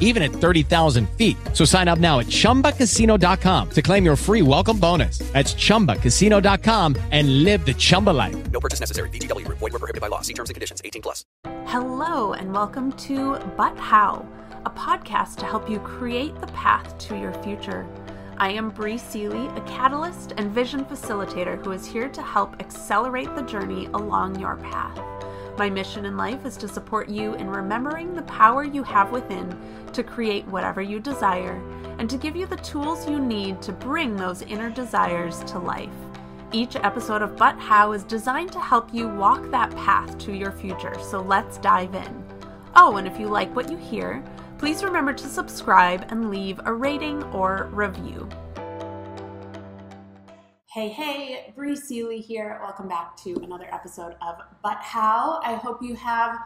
even at 30,000 feet. So sign up now at chumbacasino.com to claim your free welcome bonus. That's chumbacasino.com and live the Chumba life. No purchase necessary. VGW Group. Void were prohibited by law. See terms and conditions. 18 plus. Hello, and welcome to But How, a podcast to help you create the path to your future. I am Bree Seeley, a catalyst and vision facilitator who is here to help accelerate the journey along your path. My mission in life is to support you in remembering the power you have within to create whatever you desire and to give you the tools you need to bring those inner desires to life. Each episode of But How is designed to help you walk that path to your future, so let's dive in. Oh, and if you like what you hear, please remember to subscribe and leave a rating or review. Hey, hey, Bree Seeley here. Welcome back to another episode of But How. I hope you have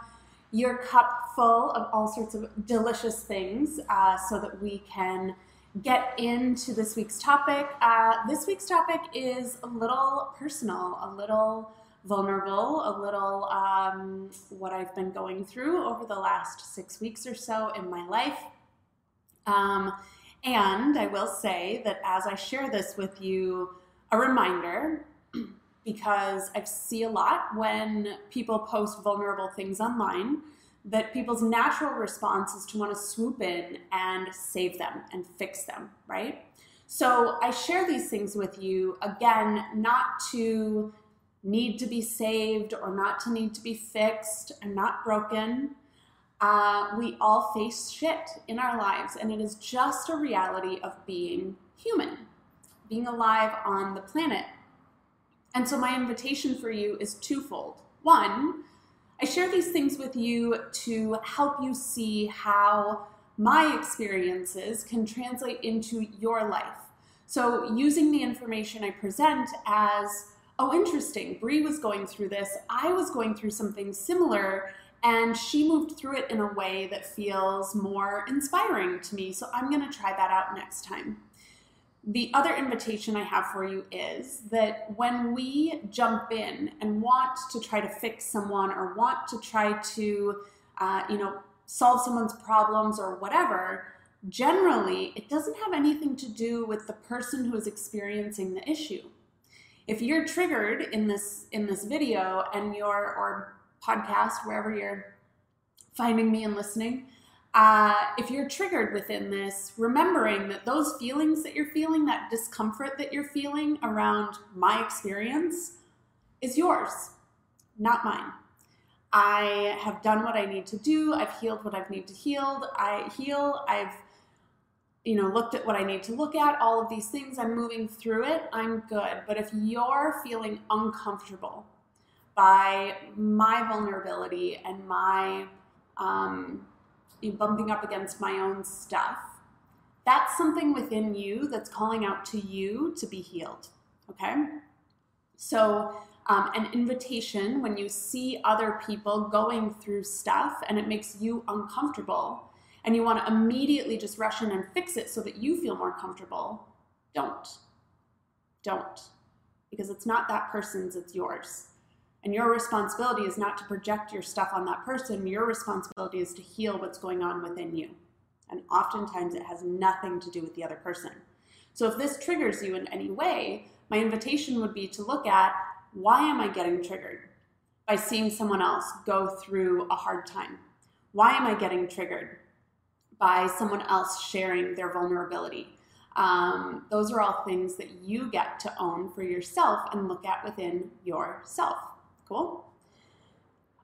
your cup full of all sorts of delicious things uh, so that we can get into this week's topic. Uh, this week's topic is a little personal, a little vulnerable, a little um, what I've been going through over the last six weeks or so in my life. Um, and I will say that as I share this with you, a reminder because I see a lot when people post vulnerable things online that people's natural response is to want to swoop in and save them and fix them, right? So I share these things with you again, not to need to be saved or not to need to be fixed and not broken. Uh, we all face shit in our lives, and it is just a reality of being human, being alive on the planet. And so, my invitation for you is twofold. One, I share these things with you to help you see how my experiences can translate into your life. So, using the information I present as, oh, interesting, Bree was going through this, I was going through something similar, and she moved through it in a way that feels more inspiring to me. So, I'm going to try that out next time the other invitation I have for you is that when we jump in and want to try to fix someone or want to try to, uh, you know, solve someone's problems or whatever, generally it doesn't have anything to do with the person who is experiencing the issue. If you're triggered in this in this video and your or podcast wherever you're finding me and listening, uh, if you're triggered within this, remembering that those feelings that you're feeling, that discomfort that you're feeling around my experience, is yours, not mine. I have done what I need to do. I've healed what I've need to heal. I heal. I've you know looked at what I need to look at. All of these things. I'm moving through it. I'm good. But if you're feeling uncomfortable by my vulnerability and my um, bumping up against my own stuff, that's something within you that's calling out to you to be healed. Okay? So, um, an invitation when you see other people going through stuff and it makes you uncomfortable and you want to immediately just rush in and fix it so that you feel more comfortable, don't. Don't. Because it's not that person's, it's yours. And your responsibility is not to project your stuff on that person. Your responsibility is to heal what's going on within you. And oftentimes it has nothing to do with the other person. So if this triggers you in any way, my invitation would be to look at why am I getting triggered by seeing someone else go through a hard time? Why am I getting triggered by someone else sharing their vulnerability? Um, those are all things that you get to own for yourself and look at within yourself. Cool?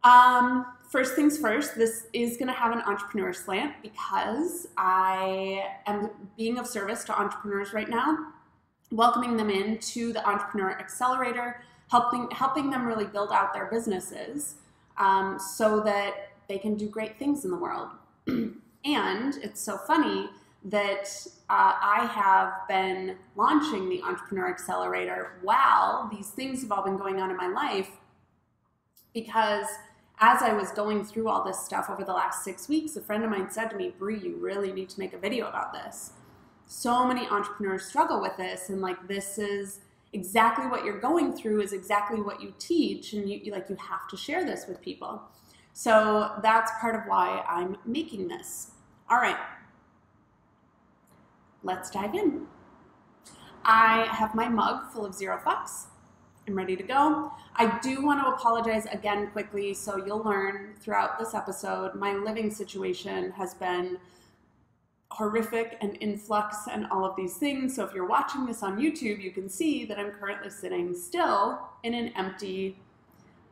Um, first things first, this is going to have an entrepreneur slant because I am being of service to entrepreneurs right now, welcoming them into the Entrepreneur Accelerator, helping helping them really build out their businesses um, so that they can do great things in the world. and it's so funny that uh, I have been launching the Entrepreneur Accelerator while these things have all been going on in my life because as I was going through all this stuff over the last six weeks, a friend of mine said to me, Bree, you really need to make a video about this. So many entrepreneurs struggle with this, and like this is exactly what you're going through is exactly what you teach, and you, like you have to share this with people. So that's part of why I'm making this. All right, let's dive in. I have my mug full of zero fucks. I'm ready to go. I do want to apologize again quickly, so you'll learn throughout this episode. My living situation has been horrific and influx and all of these things. So if you're watching this on YouTube, you can see that I'm currently sitting still in an empty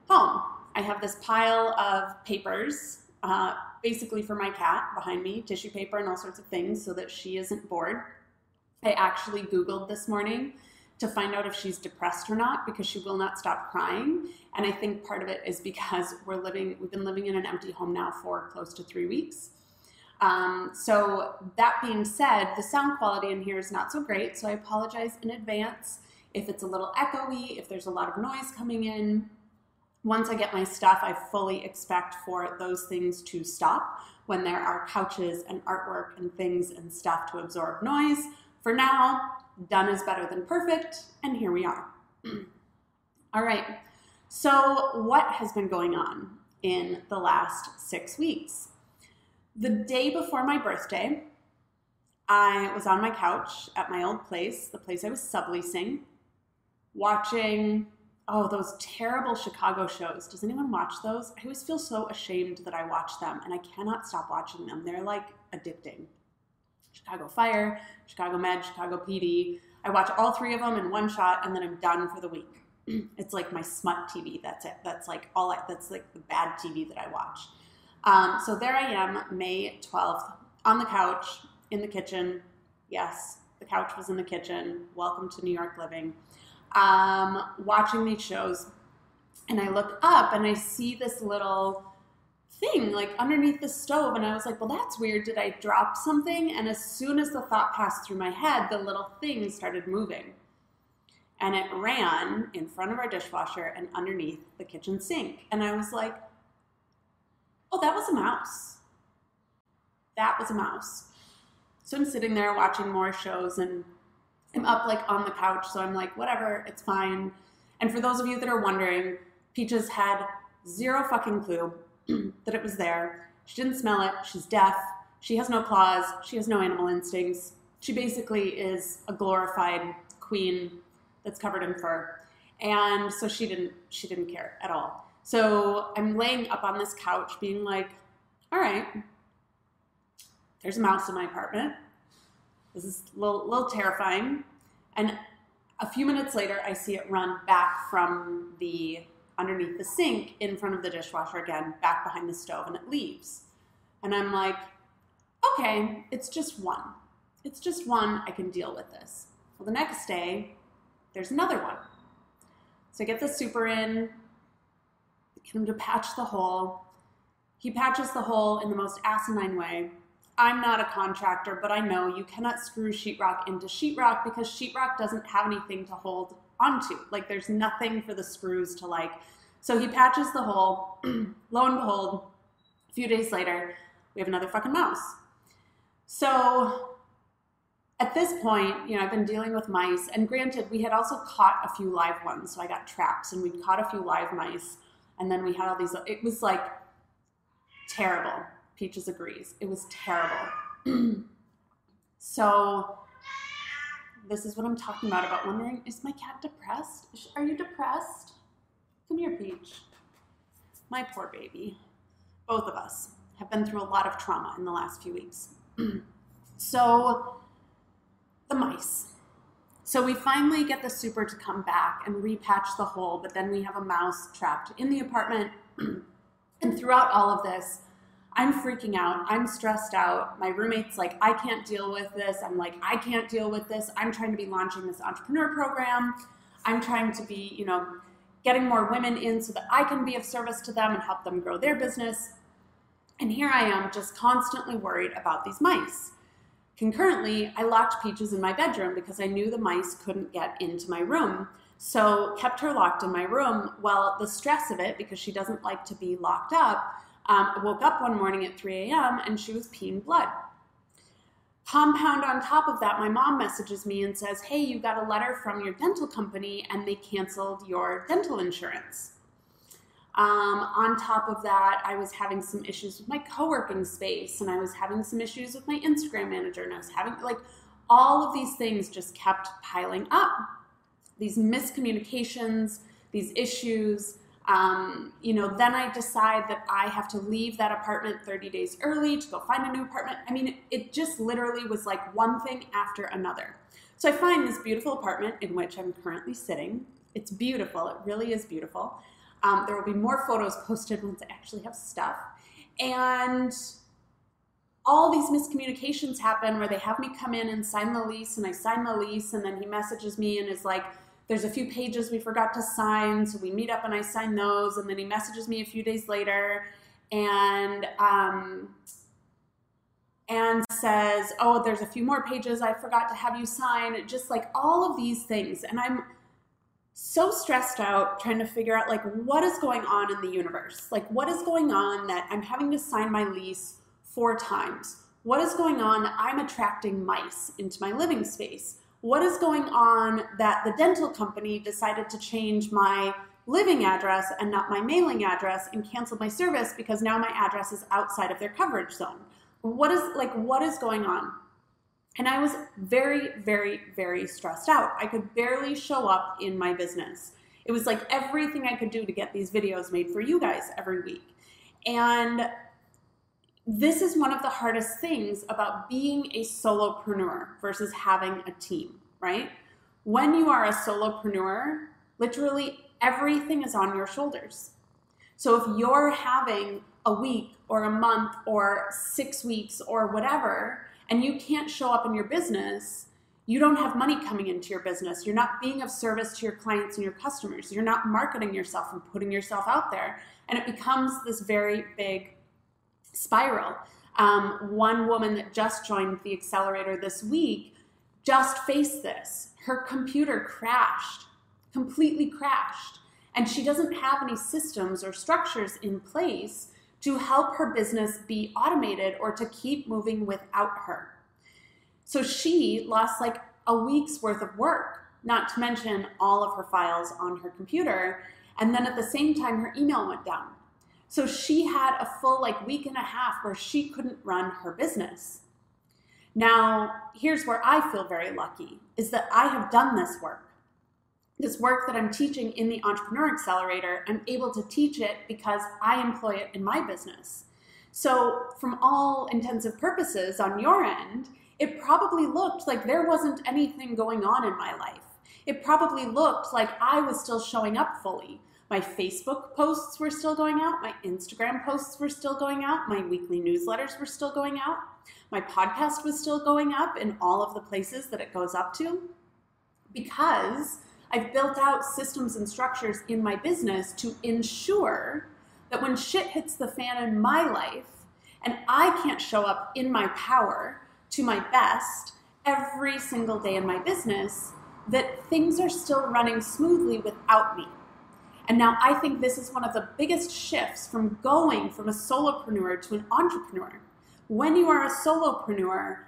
home. I have this pile of papers, uh, basically for my cat behind me, tissue paper and all sorts of things so that she isn't bored. I actually Googled this morning to find out if she's depressed or not because she will not stop crying. And I think part of it is because we're living, we've been living in an empty home now for close to three weeks. Um, so, that being said, the sound quality in here is not so great. So, I apologize in advance if it's a little echoey, if there's a lot of noise coming in. Once I get my stuff, I fully expect for those things to stop when there are couches and artwork and things and stuff to absorb noise. For now, done is better than perfect, and here we are. All right, so what has been going on in the last six weeks? The day before my birthday, I was on my couch at my old place, the place I was subleasing, watching oh those terrible Chicago shows. Does anyone watch those? I always feel so ashamed that I watch them, and I cannot stop watching them. They're like addicting. Chicago Fire, Chicago Med, Chicago PD. I watch all three of them in one shot and then I'm done for the week. it's like my smut TV. That's it. That's like all I, that's like the bad TV that I watch. Um, so there I am, May 12th, on the couch in the kitchen. Yes, the couch was in the kitchen. Welcome to New York living. Um, watching these shows, and I look up and I see this little thing like underneath the stove and i was like well that's weird. Did i drop something? And as soon as the thought passed through my head the little thing started moving. And it ran in front of our dishwasher and underneath the kitchen sink. And i was like oh that was a mouse. That was a mouse. So i'm sitting there watching more shows and i'm up like on the couch. So i'm like whatever it's fine. And for those of you that are wondering peaches had zero fucking clue that it was there. She didn't smell it. She's deaf. She has no claws. She has no animal instincts. She basically is a glorified queen that's covered in fur. And so she didn't she didn't care at all. So I'm laying up on this couch being like, all right, there's a mouse in my apartment. This is a little, little terrifying. And a few minutes later, I see it run back from the underneath the sink in front of the dishwasher again, back behind the stove, and it leaves. And I'm like, okay, it's just one. It's just one. I can deal with this. Well, the next day, there's another one. So I get the super in, get him to patch the hole. He patches the hole in the most asinine way. I'm not a contractor, but I know you cannot screw sheetrock into sheetrock because sheetrock doesn't have anything to hold onto. Like there's nothing for the screws to like. So he patches the hole. Lo and behold, a few days later, we have another fucking mouse. So at this point, you know, I've been dealing with mice, and granted, we had also caught a few live ones. So I got traps, and we caught a few live mice, and then we had all these. It was like terrible. Peaches agrees. It was terrible. so this is what I'm talking about. About wondering, is my cat depressed? Are you depressed? Come here, Peach. My poor baby. Both of us have been through a lot of trauma in the last few weeks. so the mice. So we finally get the super to come back and repatch the hole, but then we have a mouse trapped in the apartment. and throughout all of this, I'm freaking out. I'm stressed out. My roommate's like, I can't deal with this. I'm like, I can't deal with this. I'm trying to be launching this entrepreneur program. I'm trying to be, you know, getting more women in so that I can be of service to them and help them grow their business. And here I am just constantly worried about these mice. Concurrently, I locked Peaches in my bedroom because I knew the mice couldn't get into my room. So kept her locked in my room. Well, the stress of it, because she doesn't like to be locked up, um, I woke up one morning at 3 a.m. and she was peeing blood. Compound on top of that, my mom messages me and says, Hey, you got a letter from your dental company and they canceled your dental insurance. Um, on top of that, I was having some issues with my co working space and I was having some issues with my Instagram manager and I was having like all of these things just kept piling up. These miscommunications, these issues. Um, you know, then I decide that I have to leave that apartment 30 days early to go find a new apartment. I mean, it, just literally was like one thing after another. So I find this beautiful apartment in which I'm currently sitting. It's beautiful, it really is beautiful. Um, there will be more photos posted once I actually have stuff. And all these miscommunications happen where they have me come in and sign the lease, and I sign the lease, and then he messages me and is like, there's a few pages we forgot to sign, so we meet up and I sign those, and then he messages me a few days later and um, and says, "Oh, there's a few more pages I forgot to have you sign." Just like all of these things, and I'm so stressed out trying to figure out like what is going on in the universe. Like what is going on that I'm having to sign my lease four times? What is going on I'm attracting mice into my living space? What is going on that the dental company decided to change my living address and not my mailing address and canceled my service because now my address is outside of their coverage zone? What is like what is going on? And I was very, very, very stressed out. I could barely show up in my business. It was like everything I could do to get these videos made for you guys every week. And this is one of the hardest things about being a solopreneur versus having a team, right? When you are a solopreneur, literally everything is on your shoulders. So if you're having a week or a month or six weeks or whatever, and you can't show up in your business, you don't have money coming into your business. You're not being of service to your clients and your customers. You're not marketing yourself and putting yourself out there. And it becomes this very big spiral. Um, one woman that just joined the accelerator this week just faced this. Her computer crashed, completely crashed. And she doesn't have any systems or structures in place to help her business be automated or to keep moving without her. So she lost like a week's worth of work, not to mention all of her files on her computer. And then at the same time, her email went down. So she had a full like week and a half where she couldn't run her business. Now, here's where I feel very lucky is that I have done this work this work that I'm teaching in the Entrepreneur Accelerator, I'm able to teach it because I employ it in my business. So, from all intensive purposes on your end, it probably looked like there wasn't anything going on in my life. It probably looked like I was still showing up fully. My Facebook posts were still going out, my Instagram posts were still going out, my weekly newsletters were still going out, my podcast was still going up in all of the places that it goes up to because I've built out systems and structures in my business to ensure that when shit hits the fan in my life and I can't show up in my power to my best every single day in my business, that things are still running smoothly without me. And now I think this is one of the biggest shifts from going from a solopreneur to an entrepreneur. When you are a solopreneur,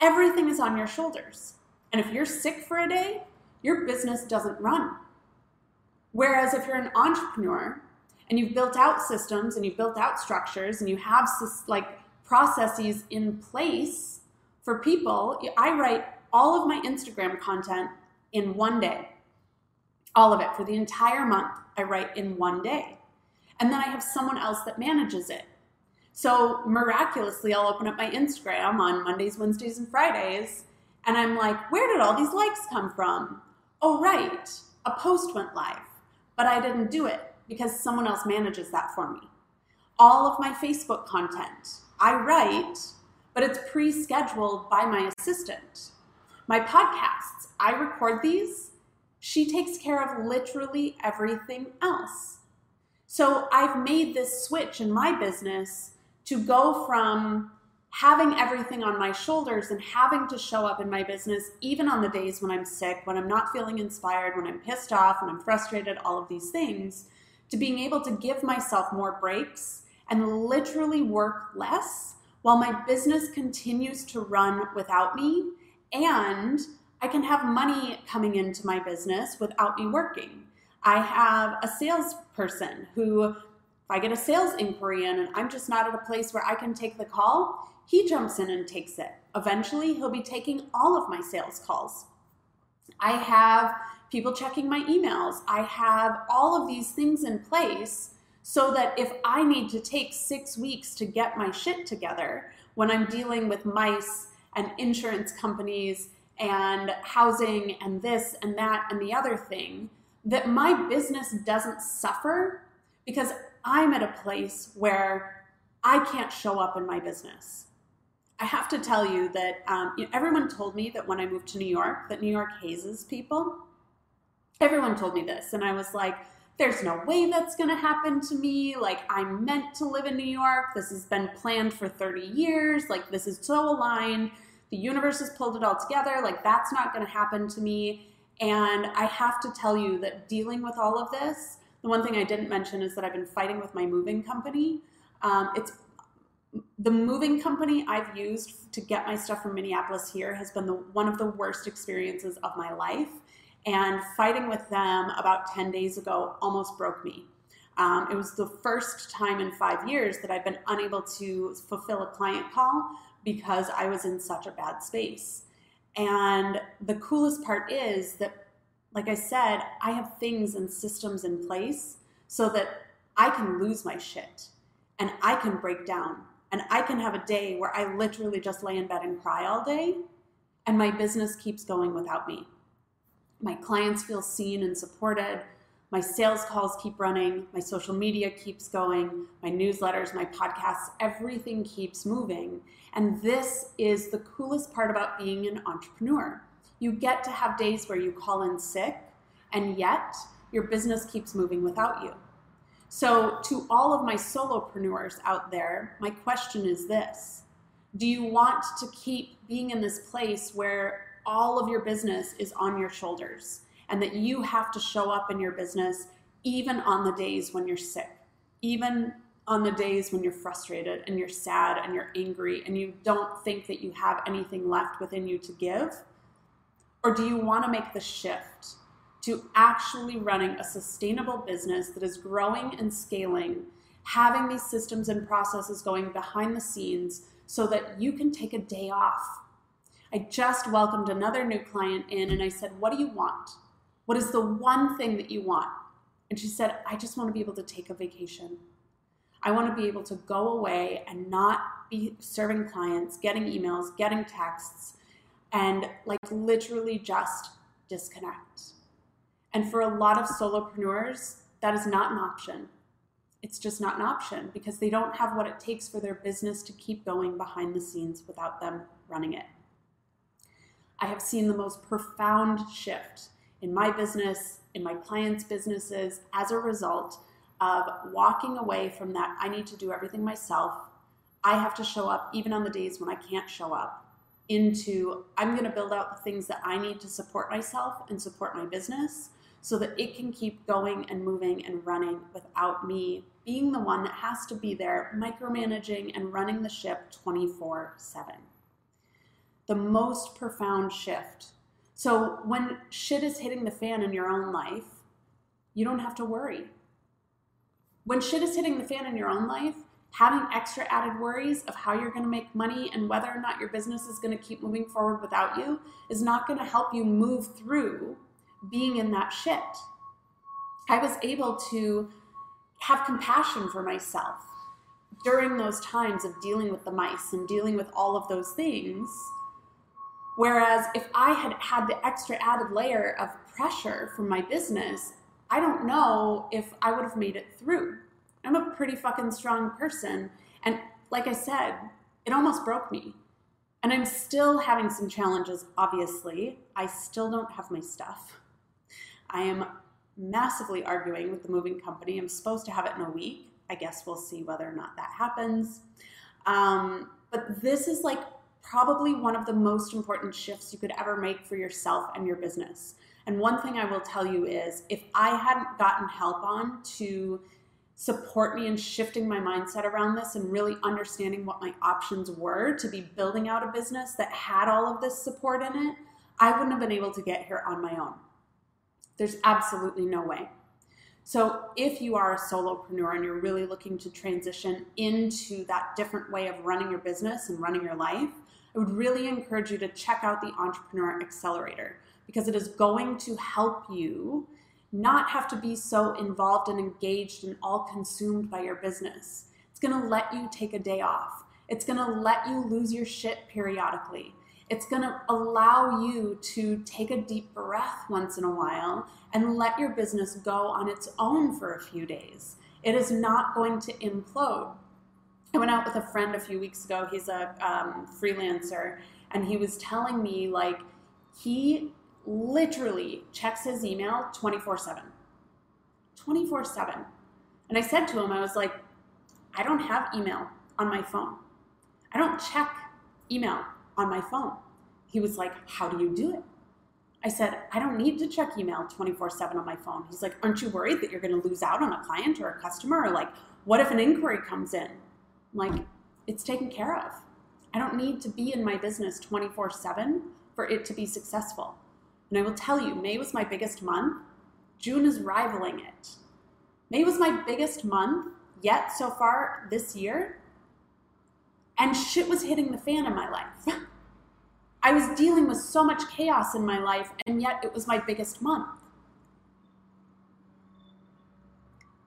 everything is on your shoulders. And if you're sick for a day, your business doesn't run. Whereas if you're an entrepreneur and you've built out systems and you've built out structures and you have like processes in place for people, I write all of my Instagram content in one day. All of it for the entire month, I write in one day. And then I have someone else that manages it. So miraculously, I'll open up my Instagram on Mondays, Wednesdays, and Fridays, and I'm like, where did all these likes come from? Oh, right, a post went live, but I didn't do it because someone else manages that for me. All of my Facebook content, I write, but it's pre scheduled by my assistant. My podcasts, I record these, she takes care of literally everything else. So I've made this switch in my business to go from having everything on my shoulders and having to show up in my business, even on the days when I'm sick, when I'm not feeling inspired, when I'm pissed off, when I'm frustrated, all of these things, to being able to give myself more breaks and literally work less while my business continues to run without me and I can have money coming into my business without me working. I have a salesperson who, if I get a sales inquiry in and I'm just not at a place where I can take the call, he jumps in and takes it. Eventually, he'll be taking all of my sales calls. I have people checking my emails. I have all of these things in place so that if I need to take six weeks to get my shit together when I'm dealing with mice and insurance companies and housing and this and that and the other thing, that my business doesn't suffer because I'm at a place where I can't show up in my business. I have to tell you that um, you know, everyone told me that when I moved to New York, that New York hazes people. Everyone told me this, and I was like, there's no way that's to happen to me. Like, I'm meant to live in New York. This has been planned for 30 years. Like, this is so aligned. The universe has pulled it all together. Like, that's not going to happen to me. And I have to tell you that dealing with all of this, the one thing I didn't mention is that I've been fighting with my moving company. Um, it's the moving company I've used to get my stuff from Minneapolis here has been the, one of the worst experiences of my life. And fighting with them about 10 days ago almost broke me. Um, it was the first time in five years that I've been unable to fulfill a client call because I was in such a bad space. And the coolest part is that, like I said, I have things and systems in place so that I can lose my shit and I can break down and I can have a day where I literally just lay in bed and cry all day and my business keeps going without me my clients feel seen and supported. My sales calls keep running, my social media keeps going, my newsletters, my podcasts, everything keeps moving. And this is the coolest part about being an entrepreneur. You get to have days where you call in sick, and yet your business keeps moving without you. So, to all of my solopreneurs out there, my question is this Do you want to keep being in this place where all of your business is on your shoulders and that you have to show up in your business even on the days when you're sick, even on the days when you're frustrated and you're sad and you're angry and you don't think that you have anything left within you to give? Or do you want to make the shift to actually running a sustainable business that is growing and scaling, having these systems and processes going behind the scenes so that you can take a day off I just welcomed another new client in and I said, What do you want? What is the one thing that you want? And she said, I just want to be able to take a vacation. I want to be able to go away and not be serving clients, getting emails, getting texts, and like literally just disconnect. And for a lot of solopreneurs, that is not an option. It's just not an option because they don't have what it takes for their business to keep going behind the scenes without them running it. I have seen the most profound shift in my business, in my clients' businesses, as a result of walking away from that I need to do everything myself. I have to show up even on the days when I can't show up, into I'm going to build out the things that I need to support myself and support my business so that it can keep going and moving and running without me being the one that has to be there micromanaging and running the ship 24 7. the most profound shift. So when shit is hitting the fan in your own life, you don't have to worry. When shit is hitting the fan in your own life, having extra added worries of how you're going to make money and whether or not your business is going to keep moving forward without you is not going to help you move through being in that shit. I was able to have compassion for myself during those times of dealing with the mice and dealing with all of those things. Whereas if I had had the extra added layer of pressure from my business, I don't know if I would have made it through. I'm a pretty fucking strong person. And like I said, it almost broke me. And I'm still having some challenges, obviously. I still don't have my stuff. I am massively arguing with the moving company. I'm supposed to have it in a week. I guess we'll see whether or not that happens. Um, but this is like probably one of the most important shifts you could ever make for yourself and your business. And one thing I will tell you is if I hadn't gotten help on to support me in shifting my mindset around this and really understanding what my options were to be building out a business that had all of this support in it, I wouldn't have been able to get here on my own. There's absolutely no way. So, if you are a solopreneur and you're really looking to transition into that different way of running your business and running your life, I would really encourage you to check out the Entrepreneur Accelerator because it is going to help you not have to be so involved and engaged and all consumed by your business. It's going to let you take a day off. It's going to let you lose your shit periodically. It's going to allow you to take a deep breath once in a while and let your business go on its own for a few days. It is not going to implode. I went out with a friend a few weeks ago. He's a um, freelancer, and he was telling me like he literally checks his email 24 7. 24 7. And I said to him, I was like, I don't have email on my phone. I don't check email on my phone. He was like, How do you do it? I said, I don't need to check email 24 7 on my phone. He's like, Aren't you worried that you're going to lose out on a client or a customer? Or like, what if an inquiry comes in? Like, it's taken care of. I don't need to be in my business 24 7 for it to be successful. And I will tell you, May was my biggest month. June is rivaling it. May was my biggest month yet so far this year. And shit was hitting the fan in my life. I was dealing with so much chaos in my life, and yet it was my biggest month.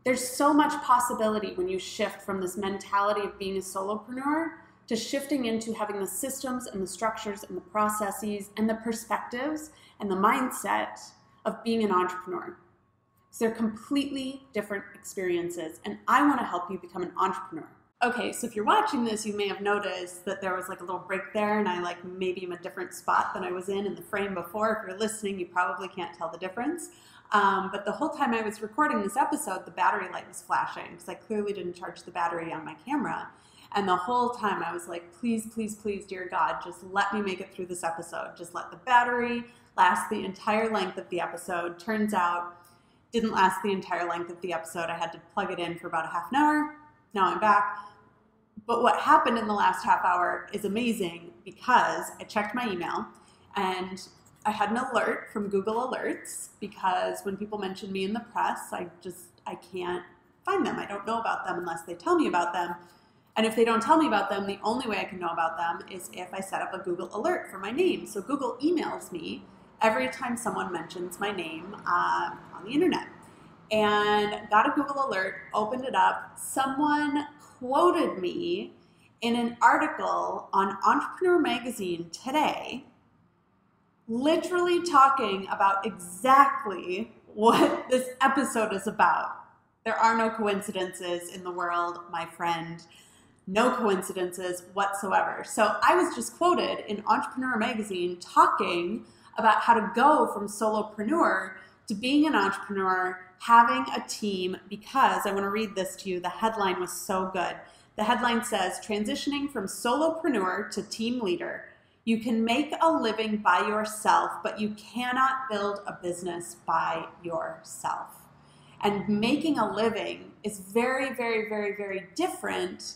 There's so much possibility when you shift from this mentality of being a solopreneur to shifting into having the systems and the structures and the processes and the perspectives and the mindset of being an entrepreneur. So they're completely different experiences, and I want to help you become an entrepreneur. Okay, so if you're watching this, you may have noticed that there was like a little break there, and I like maybe am a different spot than I was in in the frame before. If you're listening, you probably can't tell the difference. Um, but the whole time I was recording this episode, the battery light was flashing because I clearly didn't charge the battery on my camera. And the whole time I was like, please, please, please, dear God, just let me make it through this episode. Just let the battery last the entire length of the episode. Turns out, didn't last the entire length of the episode. I had to plug it in for about a half an hour. Now I'm back but what happened in the last half hour is amazing because I checked my email and I had an alert from Google Alerts because when people mention me in the press, I just I can't find them. I don't know about them unless they tell me about them. And if they don't tell me about them, the only way I can know about them is if I set up a Google alert for my name. So Google emails me every time someone mentions my name uh, on the internet. And got a Google alert, opened it up. Someone quoted me in an article on Entrepreneur Magazine today, literally talking about exactly what this episode is about. There are no coincidences in the world, my friend. No coincidences whatsoever. So I was just quoted in Entrepreneur Magazine talking about how to go from solopreneur to being an entrepreneur having a team because I want to read this to you. The headline was so good. The headline says Transitioning from solopreneur to team leader. You can make a living by yourself, but you cannot build a business by yourself. And making a living is very, very, very, very different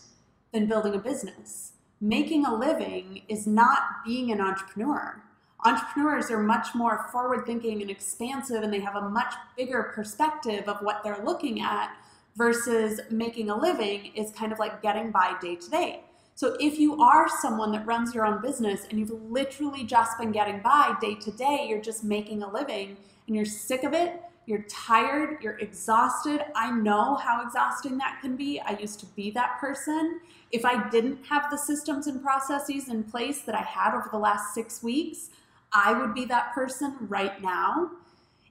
than building a business. making a living is not being an entrepreneur. Entrepreneurs are much more forward thinking and expansive, and they have a much bigger perspective of what they're looking at versus making a living is kind of like getting by day to day. So if you are someone that runs your own business and you've literally just been getting by day to day, you're just making a living and you're sick of it, you're tired, you're exhausted. I know how exhausting that can be. I used to be that person. If I didn't have the systems and processes in place that I had over the last six weeks, I would be that person right now.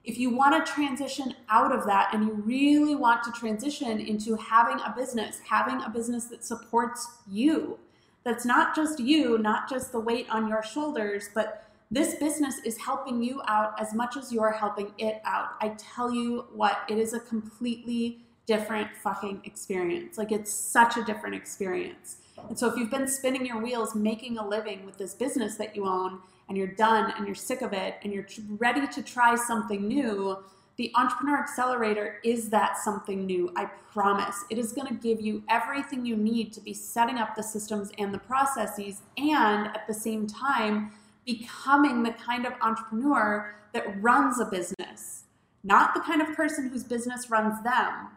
If you want to transition out of that and you really want to transition into having a business, having a business that supports you, that's not just you, not just the weight on your shoulders, but this business is helping you out as much as you're helping it out. I tell you what, it is a completely different fucking experience. Like it's such a different experience. And so if you've been spinning your wheels making a living with this business that you own and you're done and you're sick of it and you're ready to try something new, the Entrepreneur Accelerator is that something new. I promise. It is going to give you everything you need to be setting up the systems and the processes and at the same time becoming the kind of entrepreneur that runs a business, not the kind of person whose business runs them,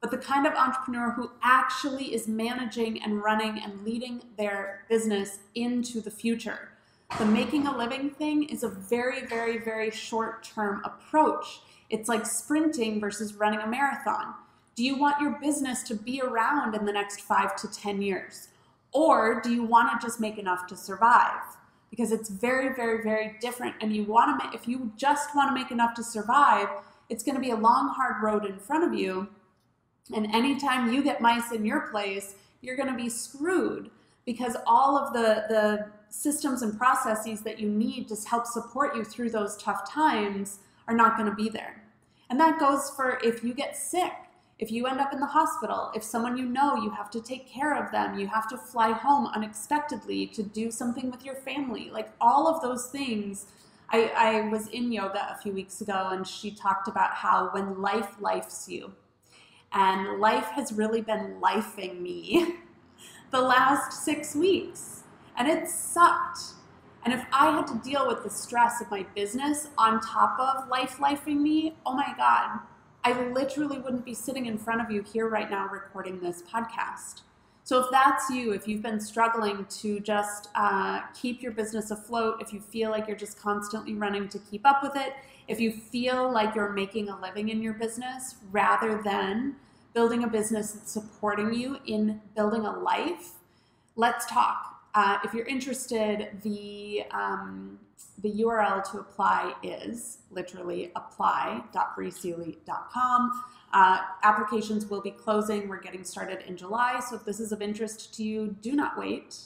but the kind of entrepreneur who actually is managing and running and leading their business into the future. The making a living thing is a very, very, very short term approach. It's like sprinting versus running a marathon. Do you want your business to be around in the next five to 10 years? Or do you want to just make enough to survive? because it's very, very, very different. And you want to make, if you just want to make enough to survive, it's going to be a long, hard road in front of you. And anytime you get mice in your place, you're going to be screwed because all of the, the systems and processes that you need to help support you through those tough times are not going to be there. And that goes for if you get sick, if you end up in the hospital, if someone you know, you have to take care of them, you have to fly home unexpectedly to do something with your family, like all of those things. I, I was in yoga a few weeks ago and she talked about how when life lifes you, and life has really been lifing me the last six weeks, and it sucked. And if I had to deal with the stress of my business on top of life lifing me, oh my God, I literally wouldn't be sitting in front of you here right now recording this podcast. So, if that's you, if you've been struggling to just uh, keep your business afloat, if you feel like you're just constantly running to keep up with it, if you feel like you're making a living in your business rather than building a business that's supporting you in building a life, let's talk. Uh, if you're interested, the um, the URL to apply is literally apply.breesealy.com. Uh, applications will be closing. We're getting started in July. So if this is of interest to you, do not wait.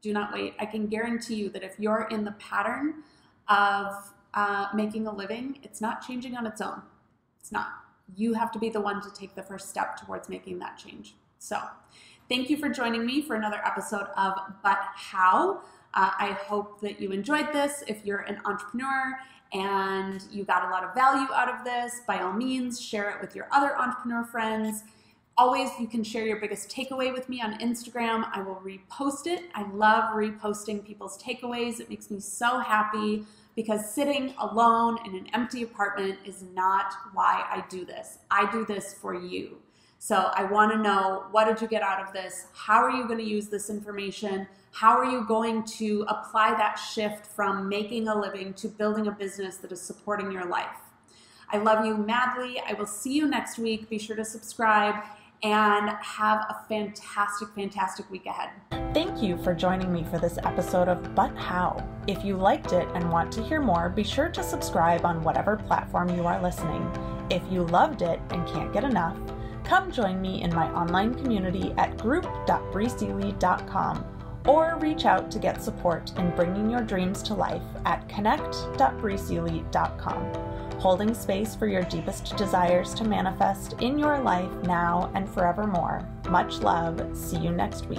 Do not wait. I can guarantee you that if you're in the pattern of uh, making a living, it's not changing on its own. It's not. You have to be the one to take the first step towards making that change. So, thank you for joining me for another episode of But How. Uh, I hope that you enjoyed this. If you're an entrepreneur and you got a lot of value out of this, by all means, share it with your other entrepreneur friends. Always, you can share your biggest takeaway with me on Instagram. I will repost it. I love reposting people's takeaways. It makes me so happy because sitting alone in an empty apartment is not why I do this. I do this for you. So I want to know what did you get out of this? How are you going to use this information? How are you going to apply that shift from making a living to building a business that is supporting your life? I love you madly. I will see you next week. Be sure to subscribe and have a fantastic, fantastic week ahead. Thank you for joining me for this episode of But How. If you liked it and want to hear more, be sure to subscribe on whatever platform you are listening. If you loved it and can't get enough, come join me in my online community at group.breesealy.com or reach out to get support in bringing your dreams to life at connect.breesealy.com, holding space for your deepest desires to manifest in your life now and forevermore. Much love. See you next week.